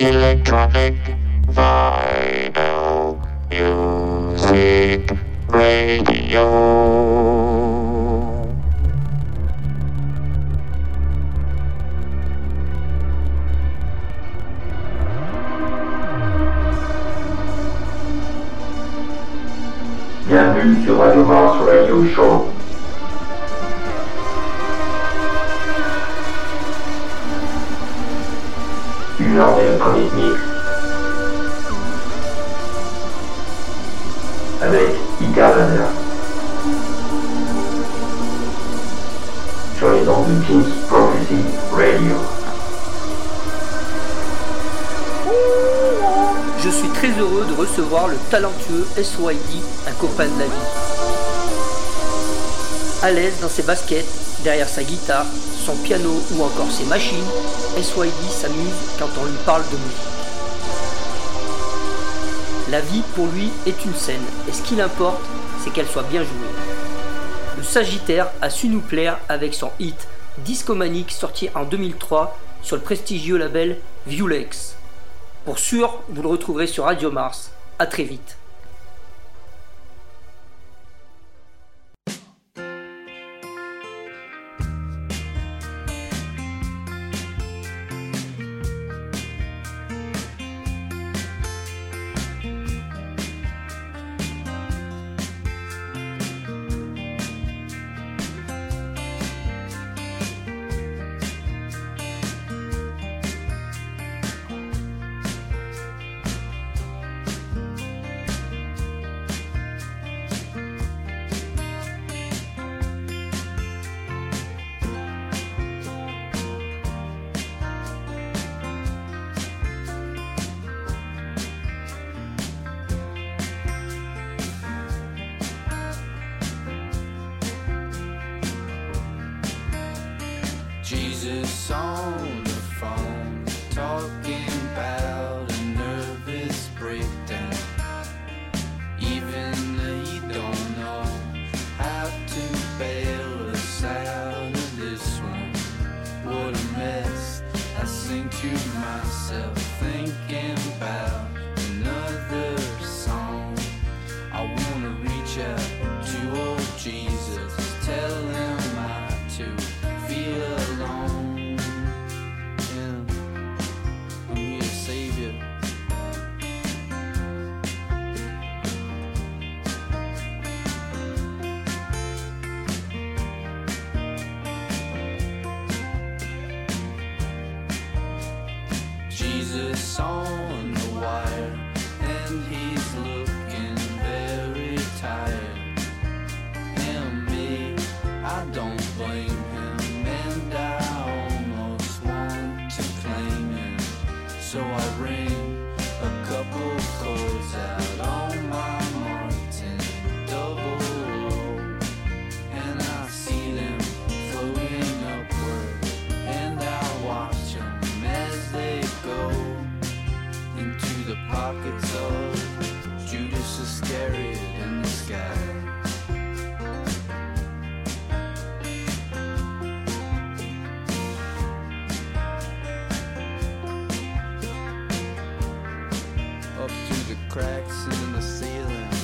Electronic vinyl music radio. Bienvenue sur Radio Mars Radio Show. Une heure d'électronique mix. Avec Vanner. Sur les ondes de King's Prophecy Radio. Je suis très heureux de recevoir le talentueux SYD, un copain de la vie. À l'aise dans ses baskets, derrière sa guitare, son piano ou encore ses machines, SYD s'amuse quand on lui parle de musique. La vie pour lui est une scène et ce qu'il importe, c'est qu'elle soit bien jouée. Le Sagittaire a su nous plaire avec son hit Discomanique sorti en 2003 sur le prestigieux label Viewlex. Pour sûr, vous le retrouverez sur Radio Mars. A très vite. Up through the cracks in the ceiling.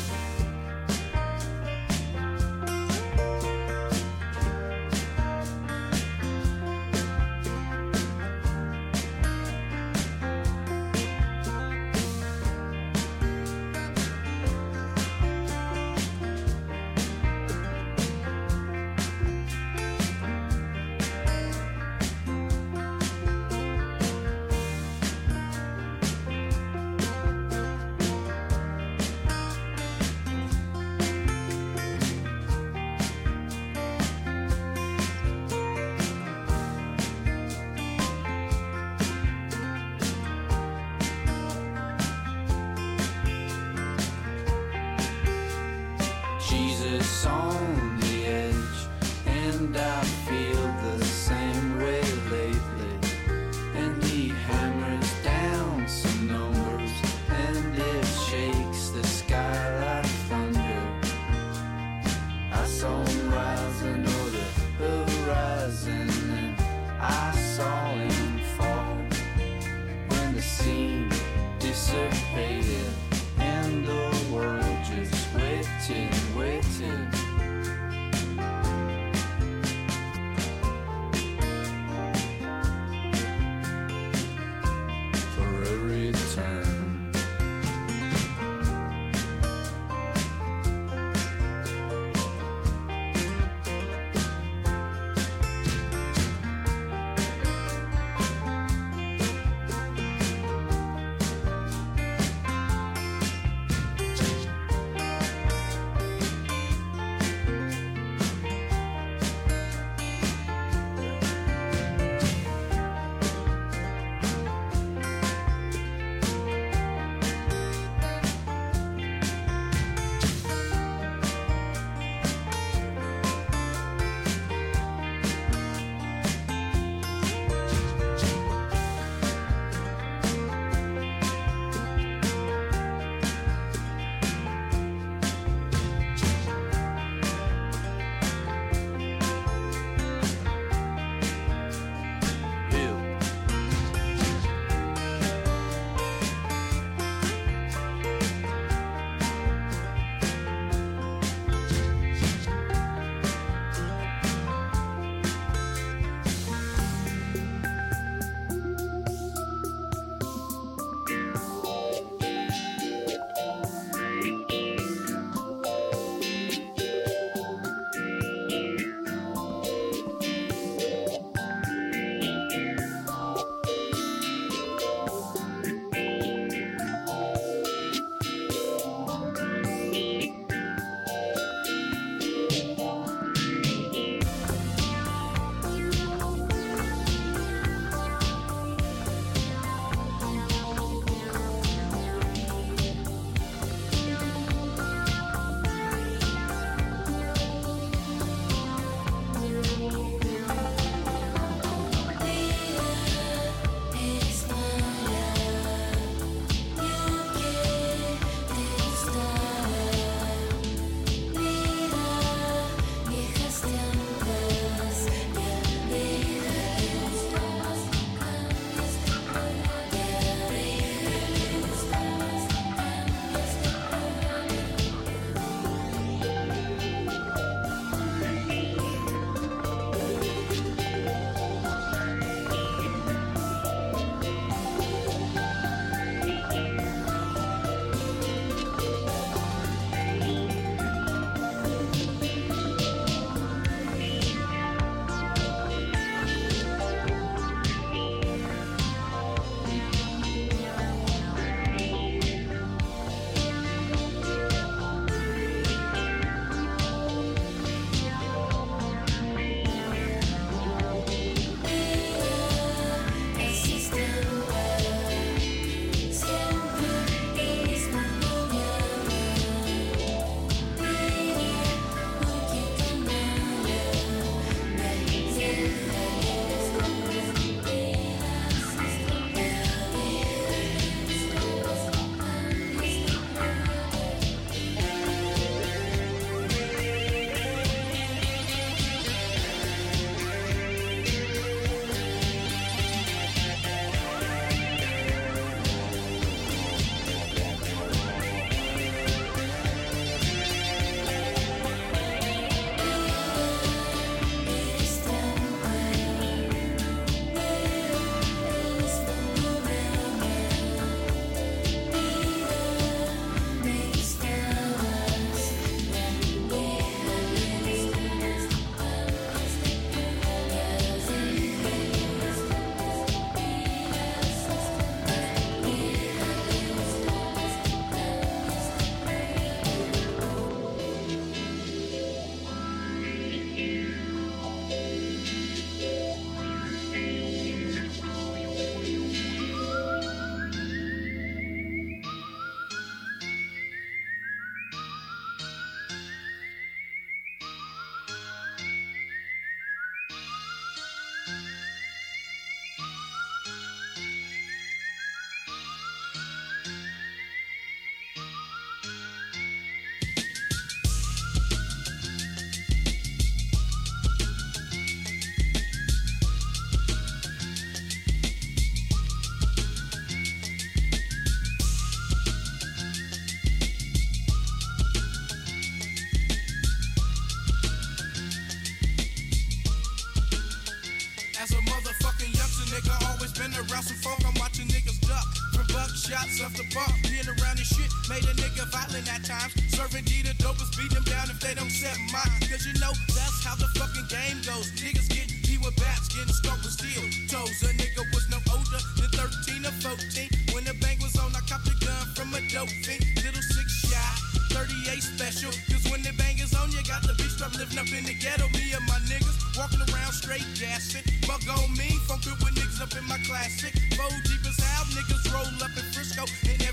accept cause you know that's how the fucking game goes. Niggas get he with bats, getting struck with steel. Toes, a nigga was no older than 13 or 14. When the bang was on, I copped a gun from a dope fiend. Little six shot, 38 special. Cause when the bang is on, you got the bitch from living up in the ghetto. Me and my niggas walking around straight gassing. Bug on me, funkin' with niggas up in my classic. Four deep as hell, niggas roll up in Frisco. And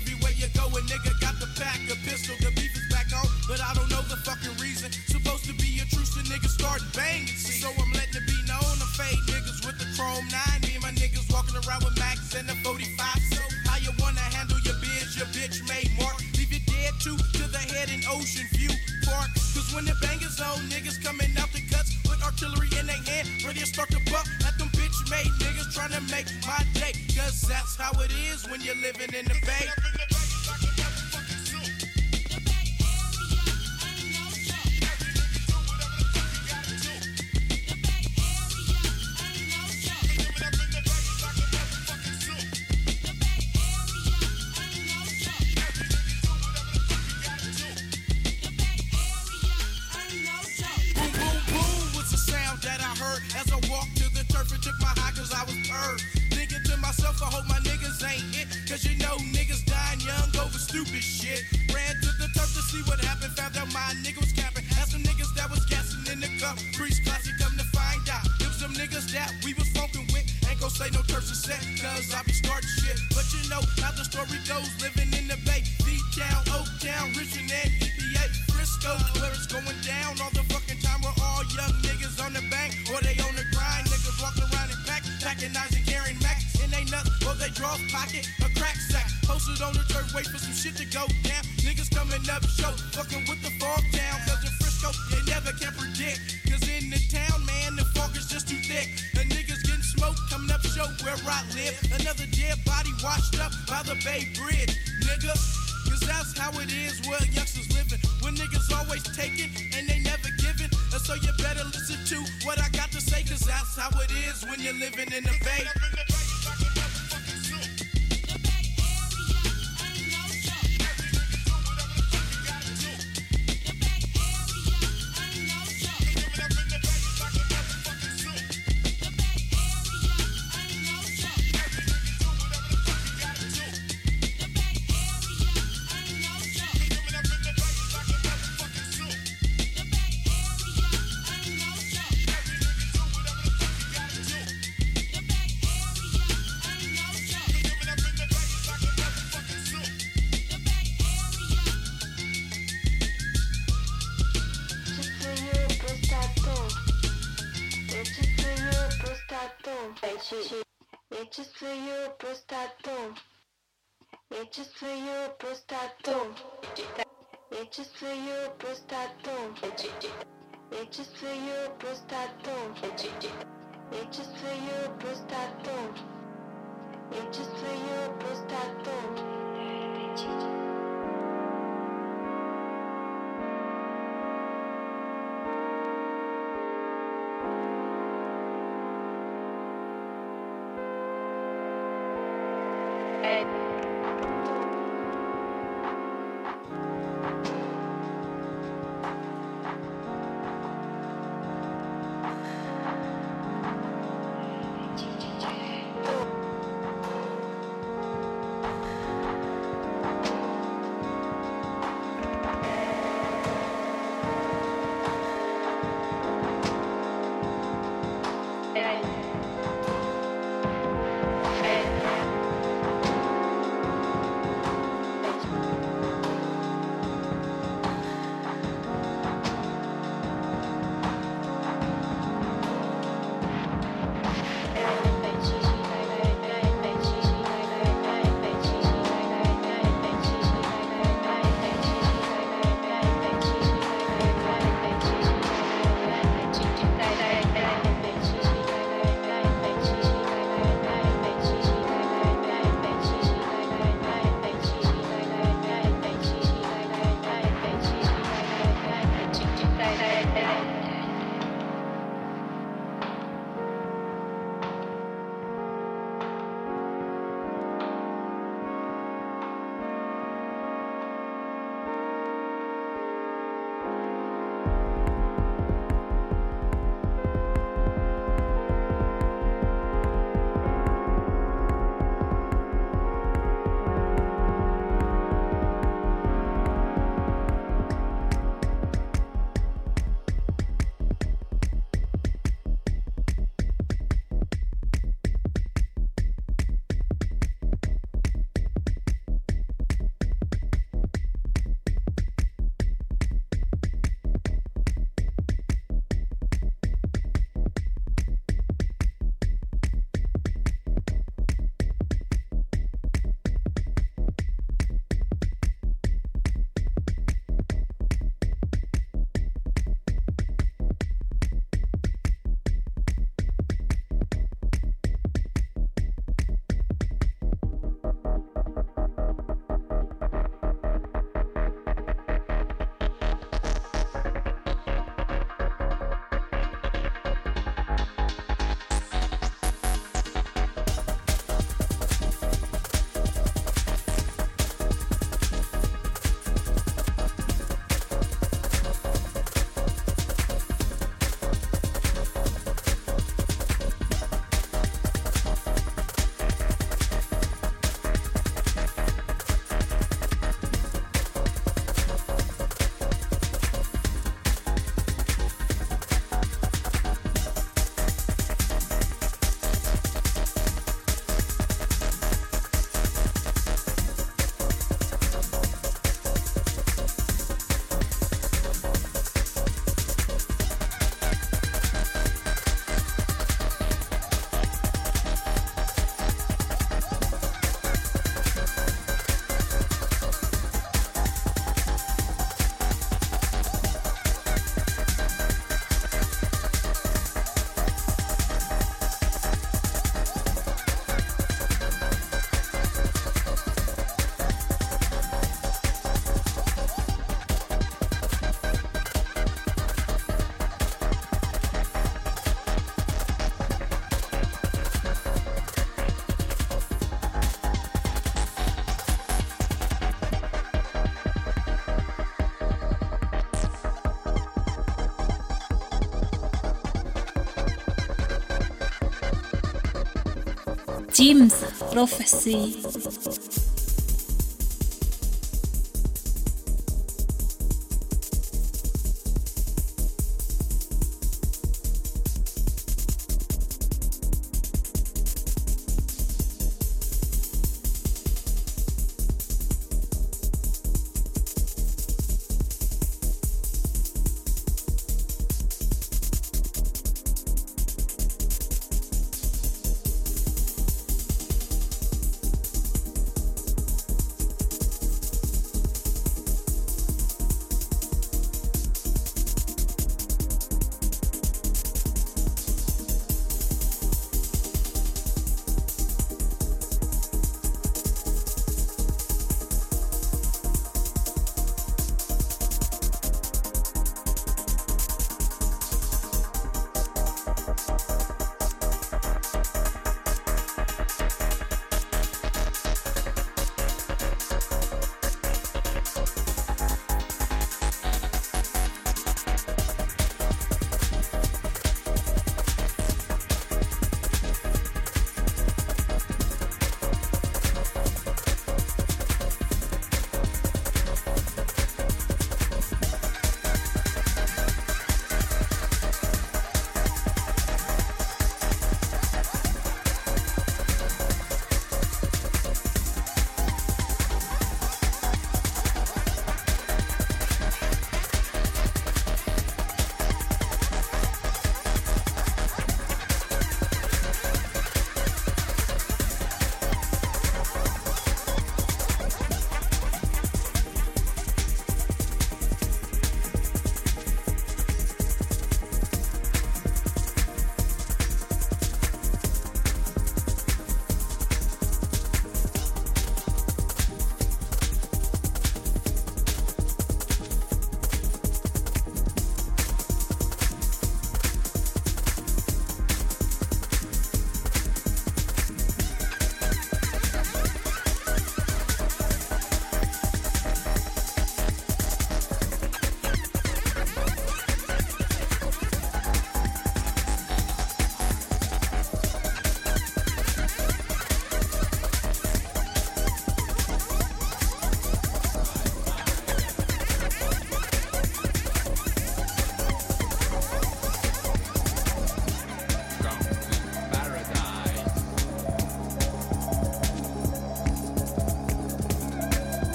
bank. James Prophecy.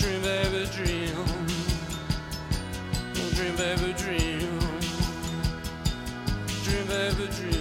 Dream, baby, dream. Dream, baby, dream. Dream, baby, dream.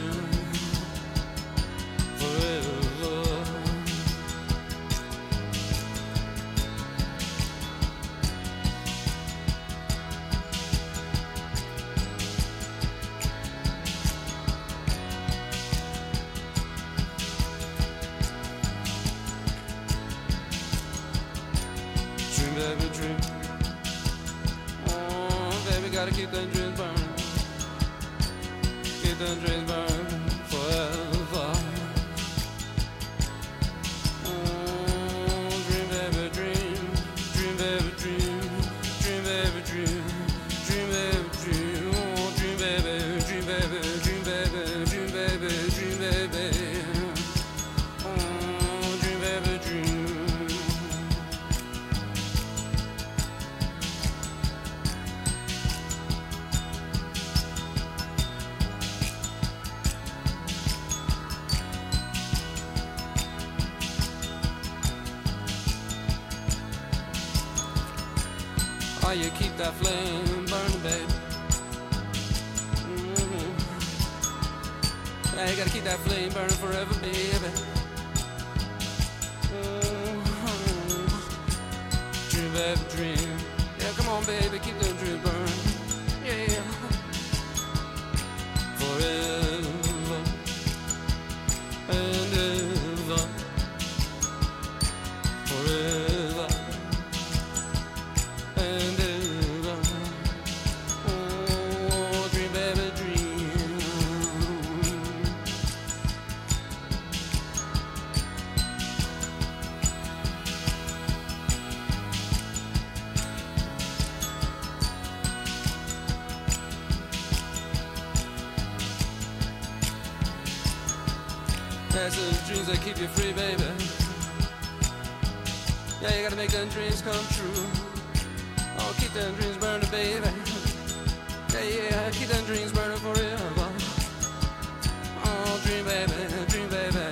prices, dreams that keep you free, baby. Yeah, you gotta make them dreams come true. Oh, keep them dreams burning, baby. Yeah, yeah, keep them dreams burning forever. Oh, dream, baby, dream, baby.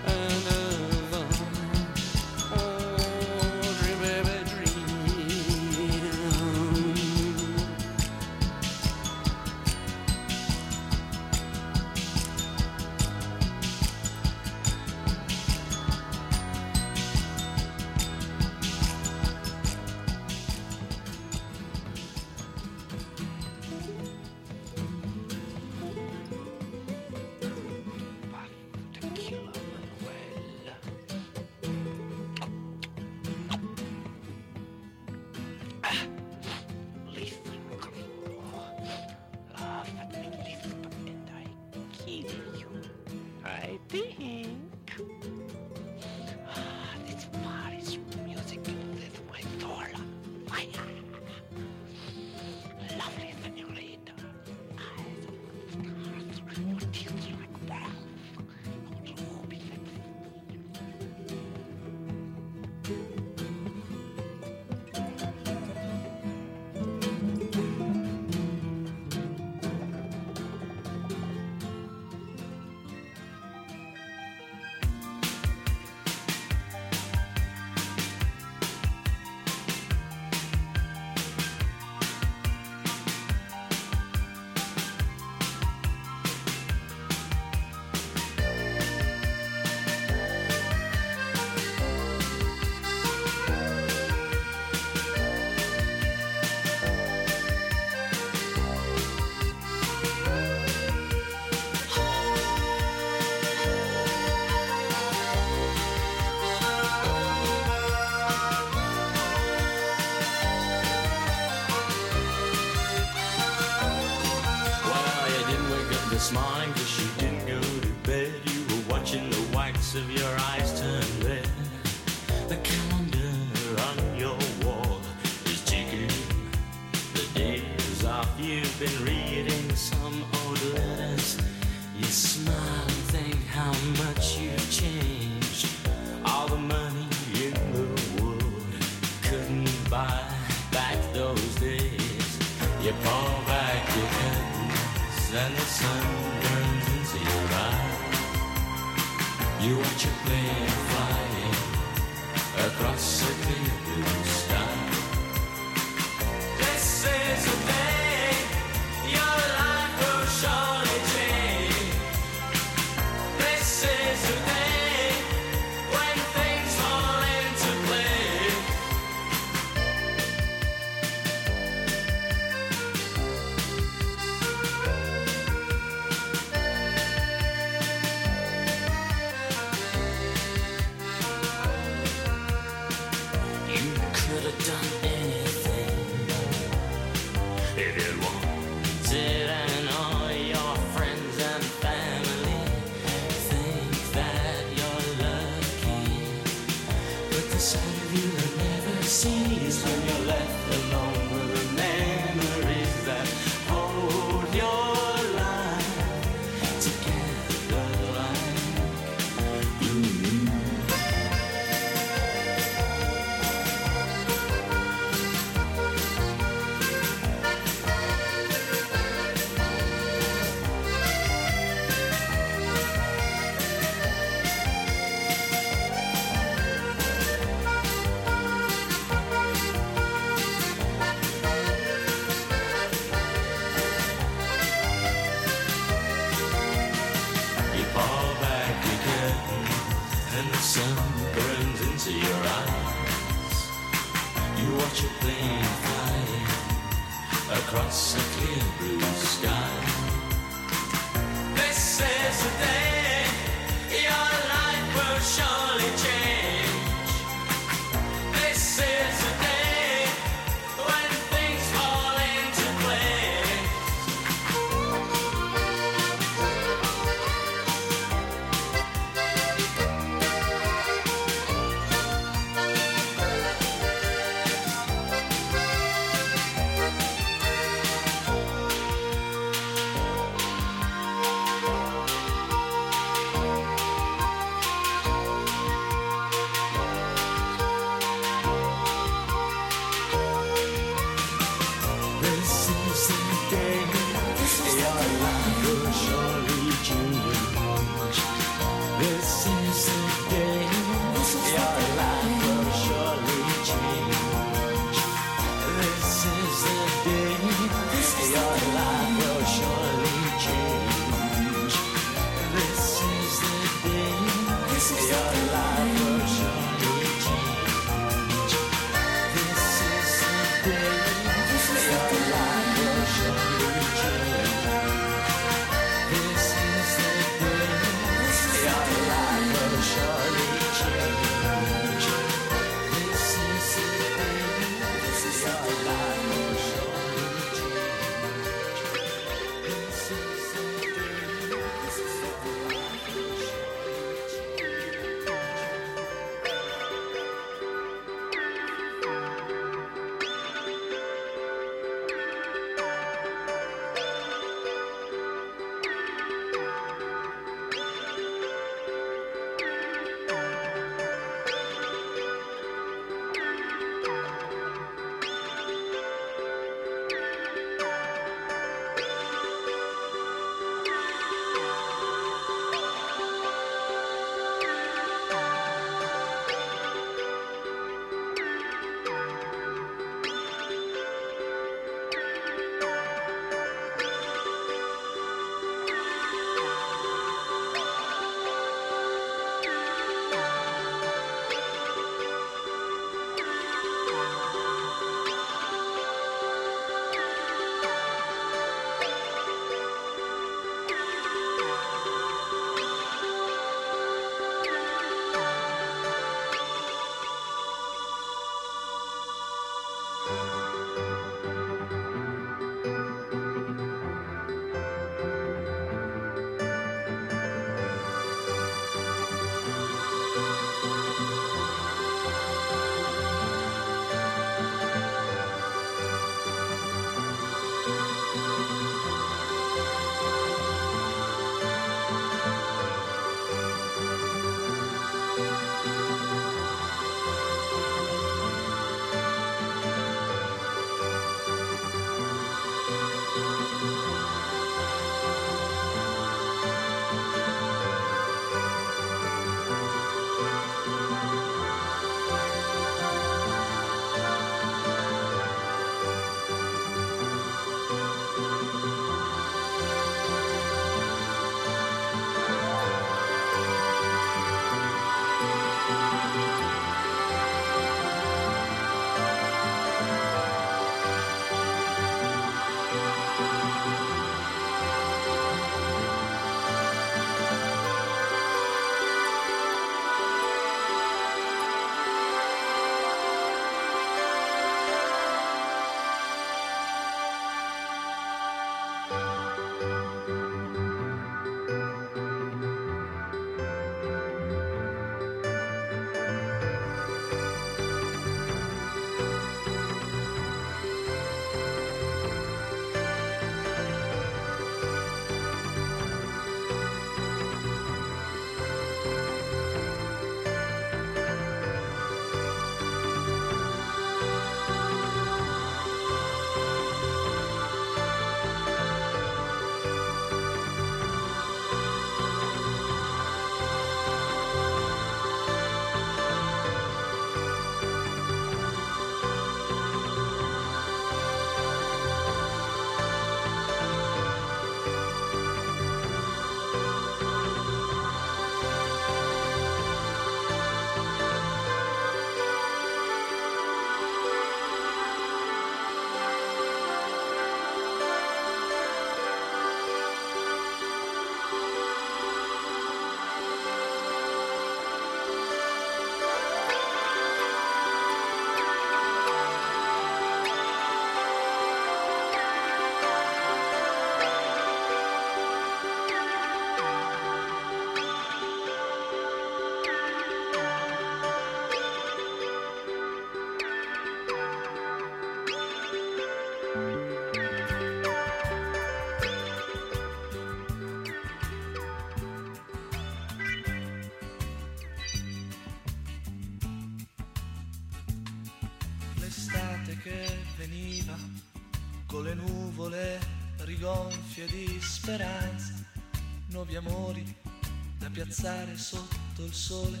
stare sotto il sole,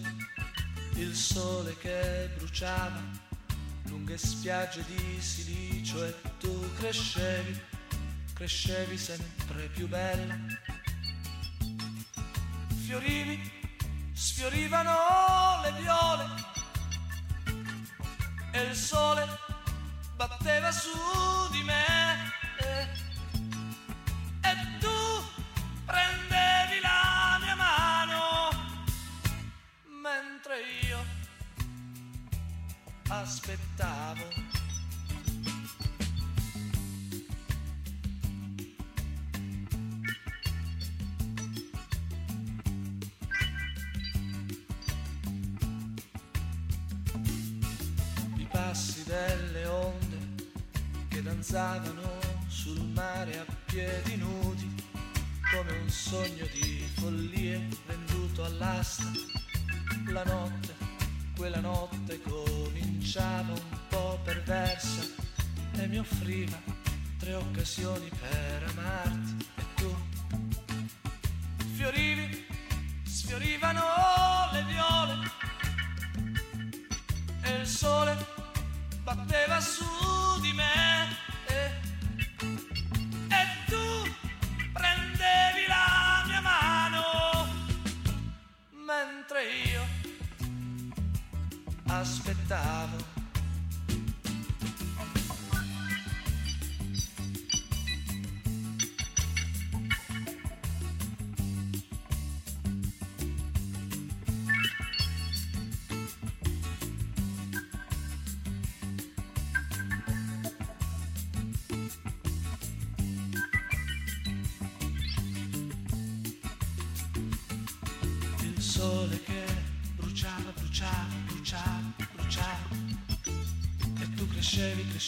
il sole che bruciava, lunghe spiagge di silicio e tu crescevi, crescevi sempre più bella. aspettavo.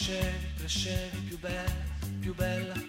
crescevi, crescevi più bella, più bella.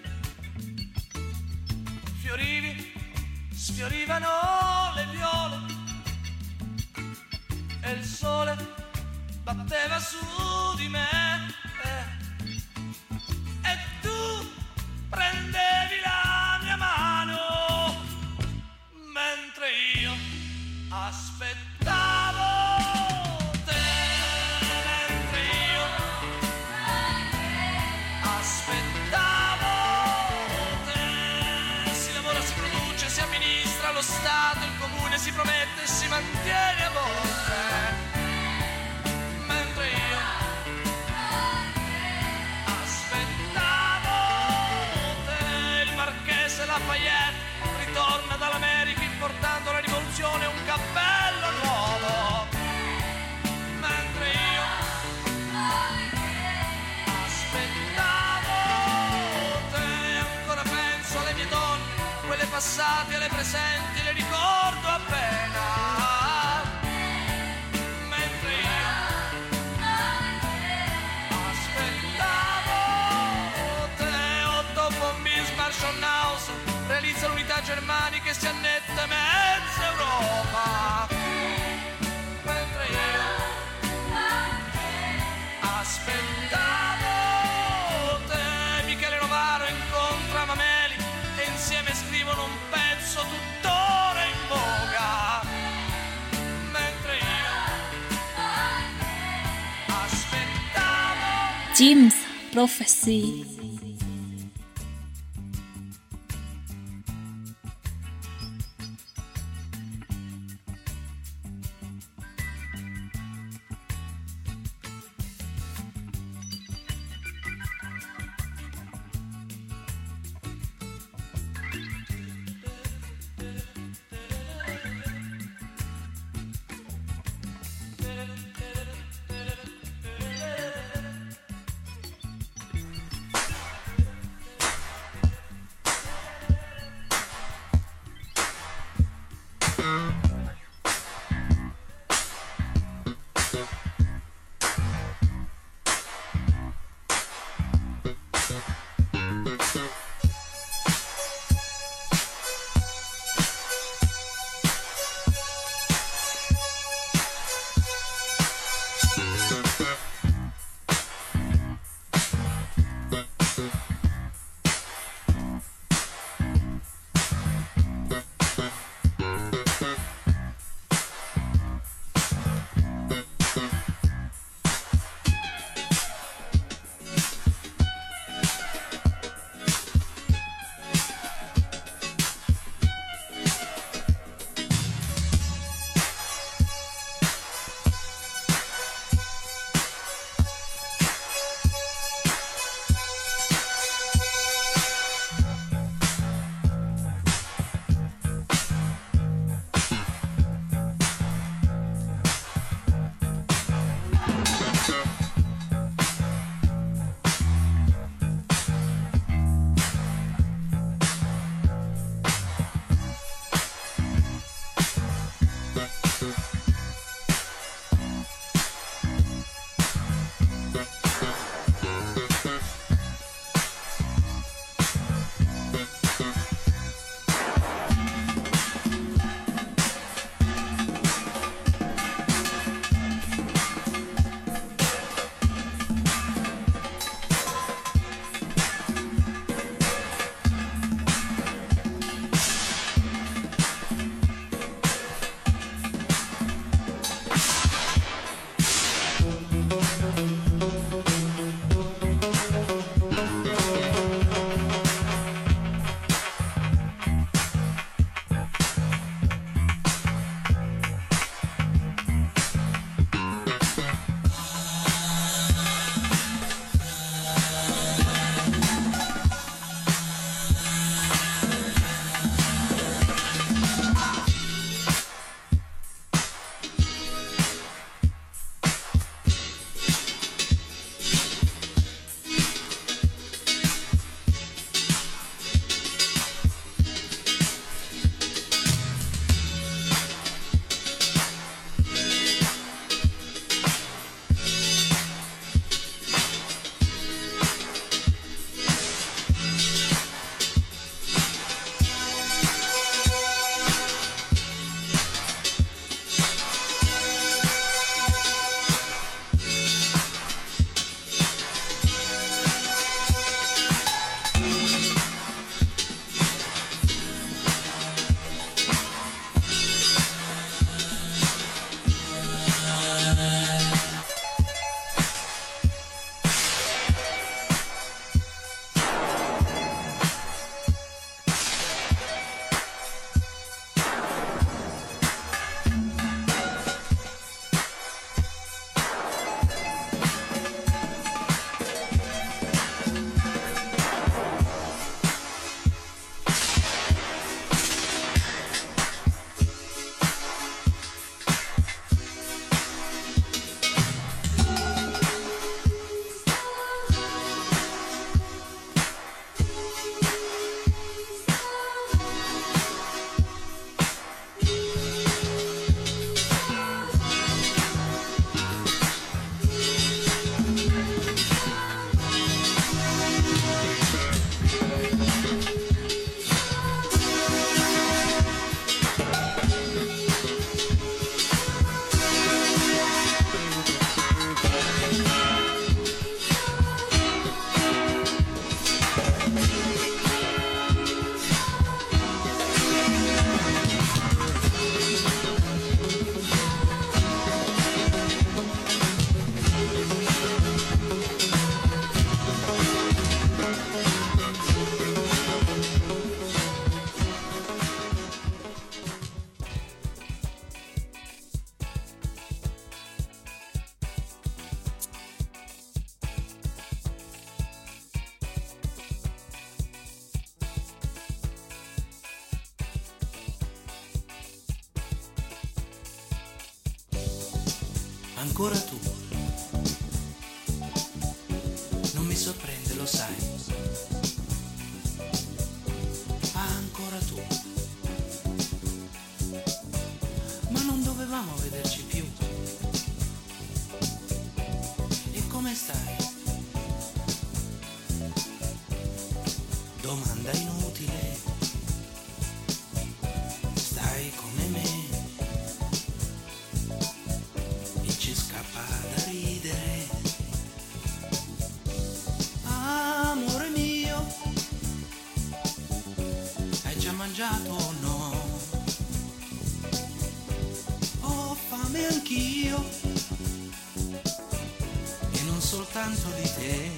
Soltanto di te.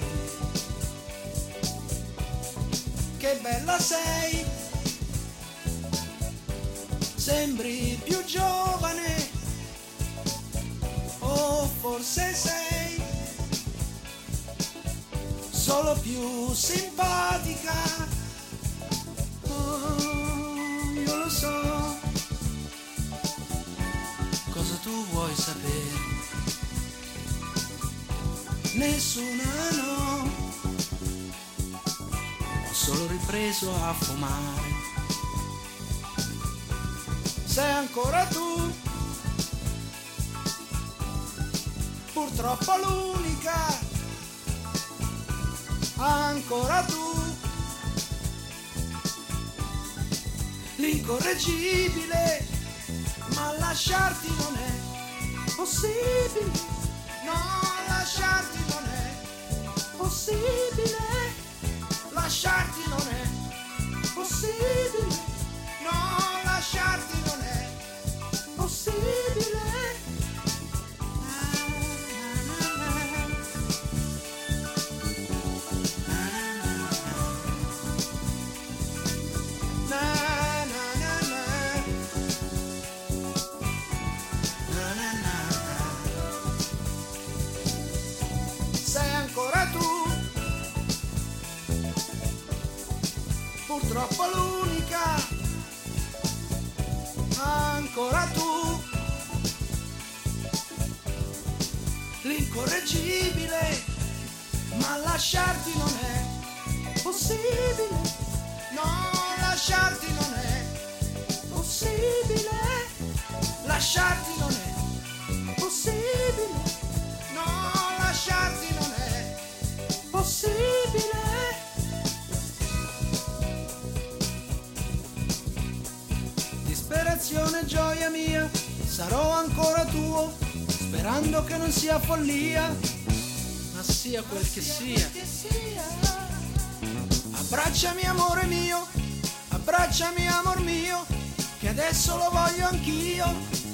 Che bella sei, sembri più giovane o forse sei solo più simpatica. Ripreso a fumare. Sei ancora tu. Purtroppo l'unica ancora tu, l'incorreggibile, ma lasciarti non è possibile, no, lasciarti non è possibile, lasciarti non è possibile, no, l'incorreggibile, ma lasciarti non è possibile, no, lasciarti non è possibile, lasciarti non è possibile, no, lasciarti non è possibile. Disperazione, gioia mia, sarò ancora tuo, sperando che non sia follia, ma sia quel che sia. Abbracciami amore mio, abbracciami amor mio, che adesso lo voglio anch'io.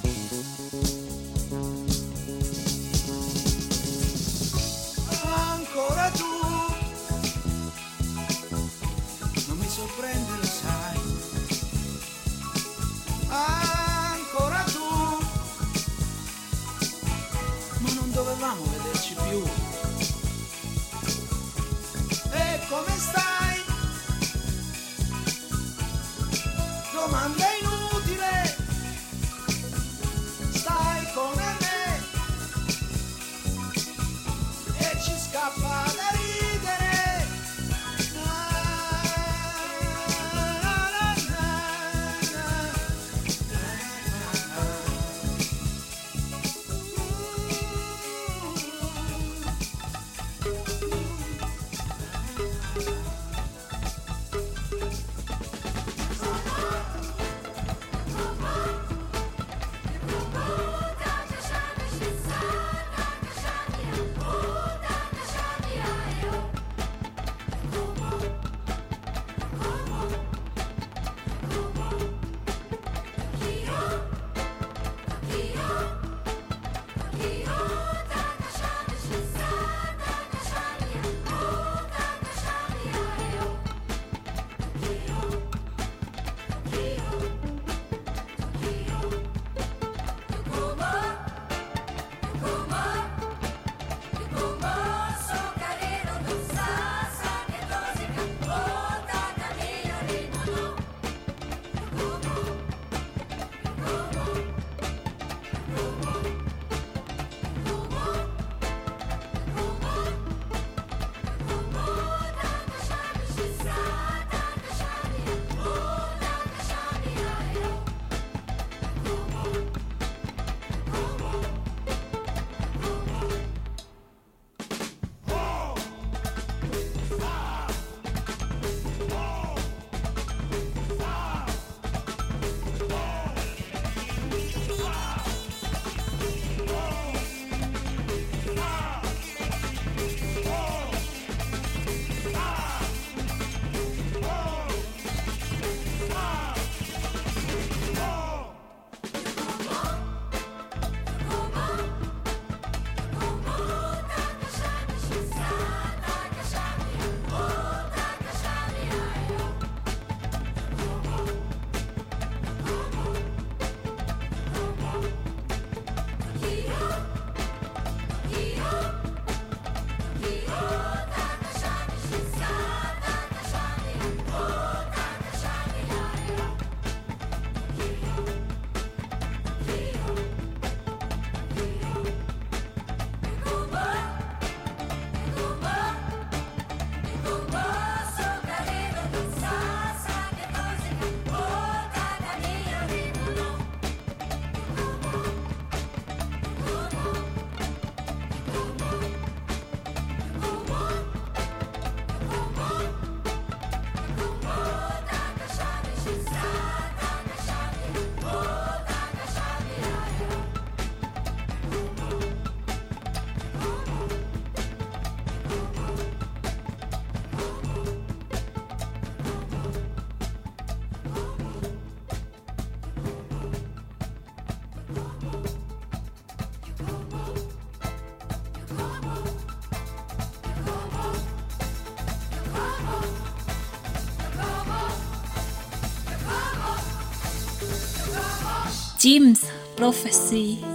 Jim's prophecy.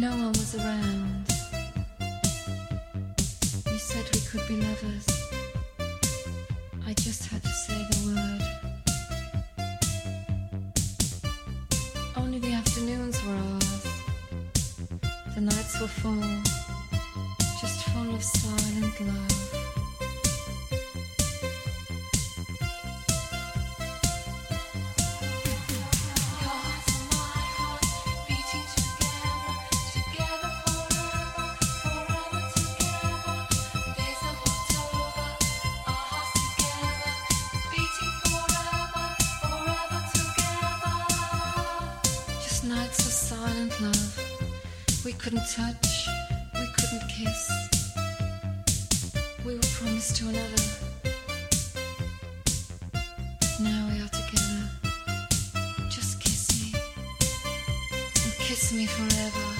no one was around. touch, we couldn't kiss. We were promised to another. Now we are together. Just kiss me, and kiss me forever.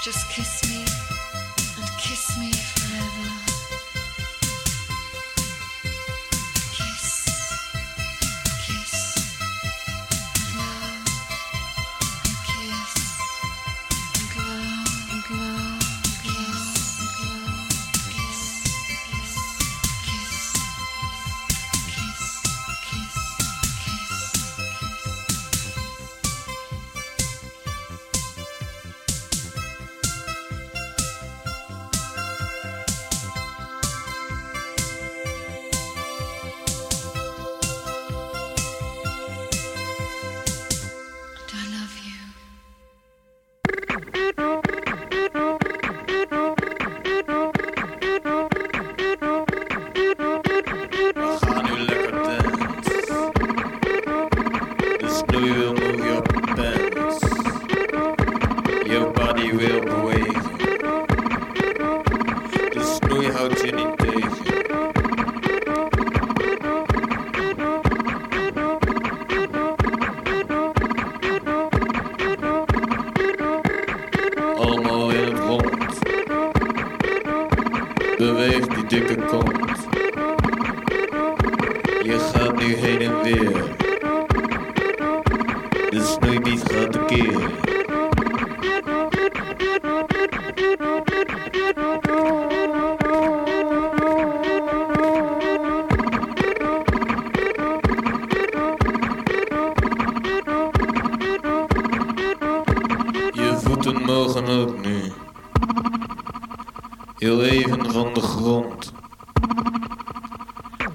Just kiss me.